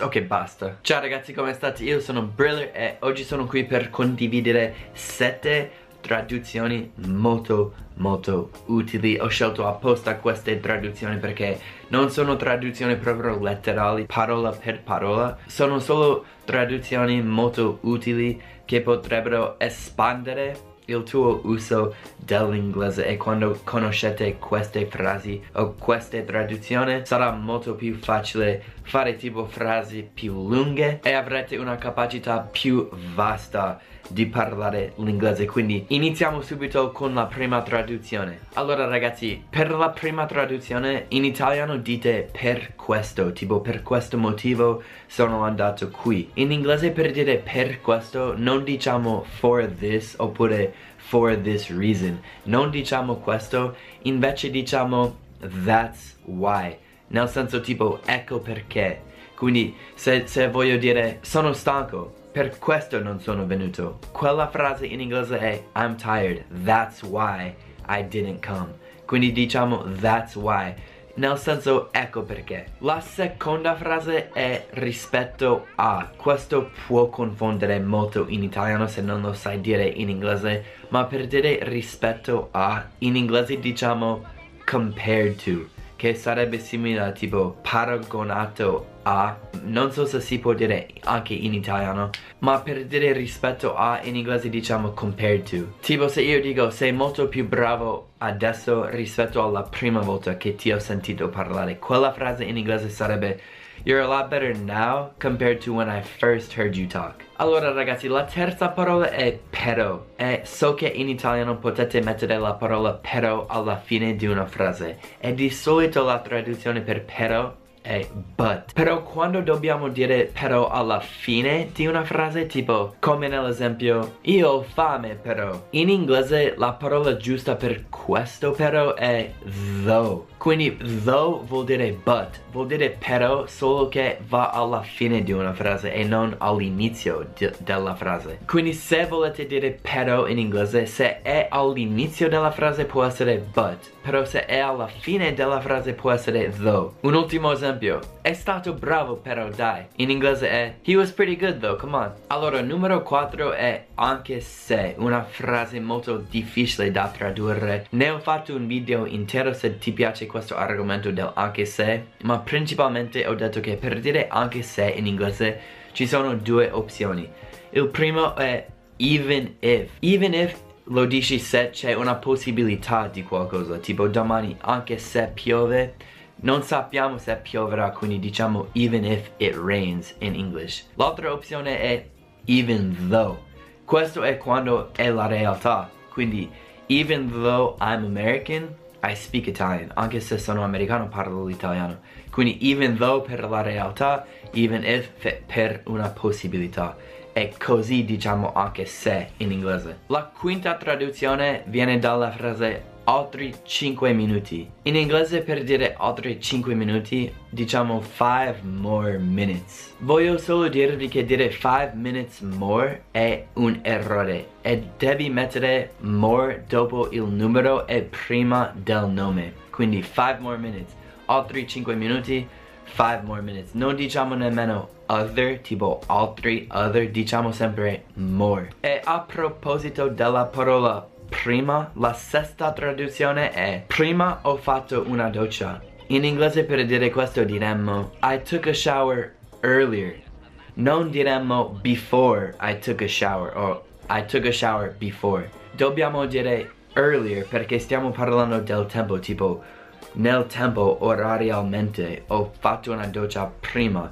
Ok, basta. Ciao ragazzi, come state? Io sono Briller e oggi sono qui per condividere 7 traduzioni molto molto utili Ho scelto apposta queste traduzioni perché non sono traduzioni proprio letterali, parola per parola Sono solo traduzioni molto utili che potrebbero espandere il tuo uso dell'inglese e quando conoscete queste frasi o queste traduzioni sarà molto più facile fare tipo frasi più lunghe e avrete una capacità più vasta di parlare l'inglese quindi iniziamo subito con la prima traduzione. Allora ragazzi per la prima traduzione in italiano dite per questo tipo per questo motivo sono andato qui. In inglese per dire per questo non diciamo for this oppure for this reason. Non diciamo questo invece diciamo that's why. Nel senso tipo ecco perché. Quindi se, se voglio dire sono stanco per questo non sono venuto. Quella frase in inglese è I'm tired, that's why I didn't come. Quindi diciamo that's why, nel senso ecco perché. La seconda frase è rispetto a. Questo può confondere molto in italiano se non lo sai dire in inglese, ma per dire rispetto a, in inglese diciamo compared to, che sarebbe simile a tipo paragonato a non so se si può dire anche in italiano ma per dire rispetto a in inglese diciamo compared to tipo se io dico sei molto più bravo adesso rispetto alla prima volta che ti ho sentito parlare quella frase in inglese sarebbe You're a lot better now compared to when I first heard you talk. Allora ragazzi, la terza parola è pero. E so che in italiano potete mettere la parola pero alla fine di una frase. E di solito la traduzione per pero è but. Però quando dobbiamo dire però alla fine di una frase tipo come nell'esempio io ho fame però In inglese la parola giusta per questo però è though. Quindi though vuol dire but. Vuol dire però solo che va alla fine di una frase e non all'inizio della frase. Quindi se volete dire però in inglese Se è all'inizio della frase può essere but Però se è alla fine della frase può essere though. Un ultimo esempio esempio È stato bravo però dai In inglese è He was pretty good though, come on. Allora, numero 4 è anche se Una frase molto difficile da tradurre. Ne ho fatto un video intero se ti piace questo argomento del anche se Ma principalmente ho detto che per dire anche se in inglese Ci sono due opzioni. Il primo è even if Even if lo dici se c'è una possibilità di qualcosa Tipo domani anche se piove non sappiamo se pioverà, quindi diciamo even if it rains in English. L'altra opzione è even though. Questo è quando è la realtà. Quindi even though I'm American, I speak Italian. Anche se sono americano parlo l'italiano. Quindi even though per la realtà, even if per una possibilità. E così diciamo anche se in inglese. La quinta traduzione viene dalla frase altri 5 minuti. In inglese per dire altri 5 minuti diciamo 5 more minutes. Voglio solo dirvi che dire 5 minutes more è un errore e devi mettere more dopo il numero e prima del nome. Quindi 5 more minutes, altri 5 minuti, 5 more minutes. Non diciamo nemmeno other, tipo altri, other, diciamo sempre more. E a proposito della parola prima, la sesta traduzione è prima ho fatto una doccia. In inglese per dire questo diremmo I took a shower earlier. Non diremmo before I took a shower o I took a shower before. Dobbiamo dire earlier perché stiamo parlando del tempo, tipo nel tempo orarialmente ho fatto una doccia prima.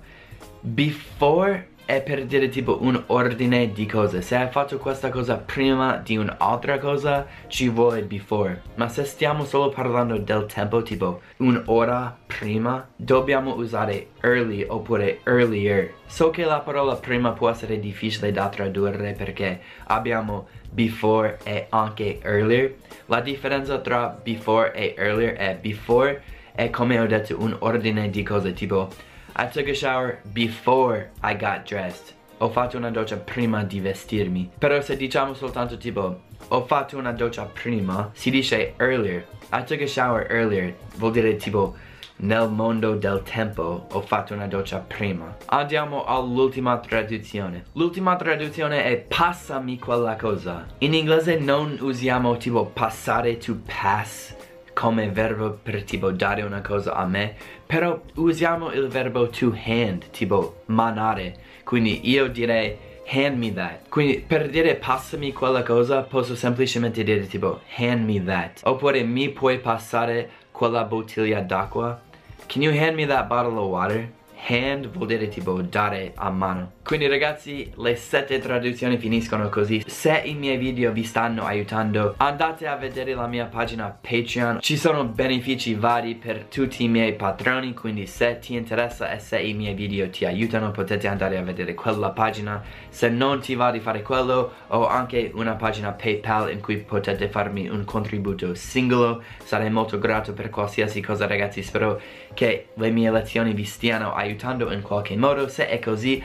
Before è per dire tipo un ordine di cose. Se hai fatto questa cosa prima di un'altra cosa ci vuole before. Ma se stiamo solo parlando del tempo tipo un'ora prima dobbiamo usare early oppure earlier. So che la parola prima può essere difficile da tradurre perché abbiamo before e anche earlier. La differenza tra before e earlier è before è come ho detto un ordine di cose tipo I took a shower before I got dressed. Ho fatto una doccia prima di vestirmi. Però se diciamo soltanto tipo ho fatto una doccia prima, si dice earlier. I took a shower earlier. Vuol dire tipo nel mondo del tempo ho fatto una doccia prima. Andiamo all'ultima traduzione. L'ultima traduzione è passami quella cosa. In inglese non usiamo tipo passare to pass come verbo per tipo dare una cosa a me, però usiamo il verbo to hand, tipo manare. Quindi io direi hand me that. Quindi per dire passami quella cosa posso semplicemente dire tipo hand me that. Oppure mi puoi passare quella bottiglia d'acqua? Can you hand me that bottle of water? hand vuol dire tipo dare a mano quindi ragazzi le sette traduzioni finiscono così. Se i miei video vi stanno aiutando andate a vedere la mia pagina Patreon. Ci sono benefici vari per tutti i miei patroni quindi se ti interessa e se i miei video ti aiutano potete andare a vedere quella pagina. Se non ti va di fare quello ho anche una pagina Paypal in cui potete farmi un contributo singolo. Sarei molto grato per qualsiasi cosa ragazzi. Spero che le mie lezioni vi stiano aiutando in qualche modo. Se è così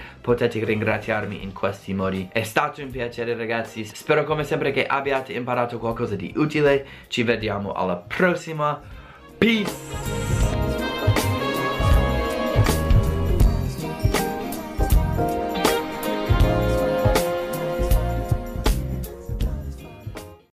potete ringraziarmi in questi modi. È stato un piacere ragazzi. Spero come sempre che abbiate imparato qualcosa di utile. Ci vediamo alla prossima. Peace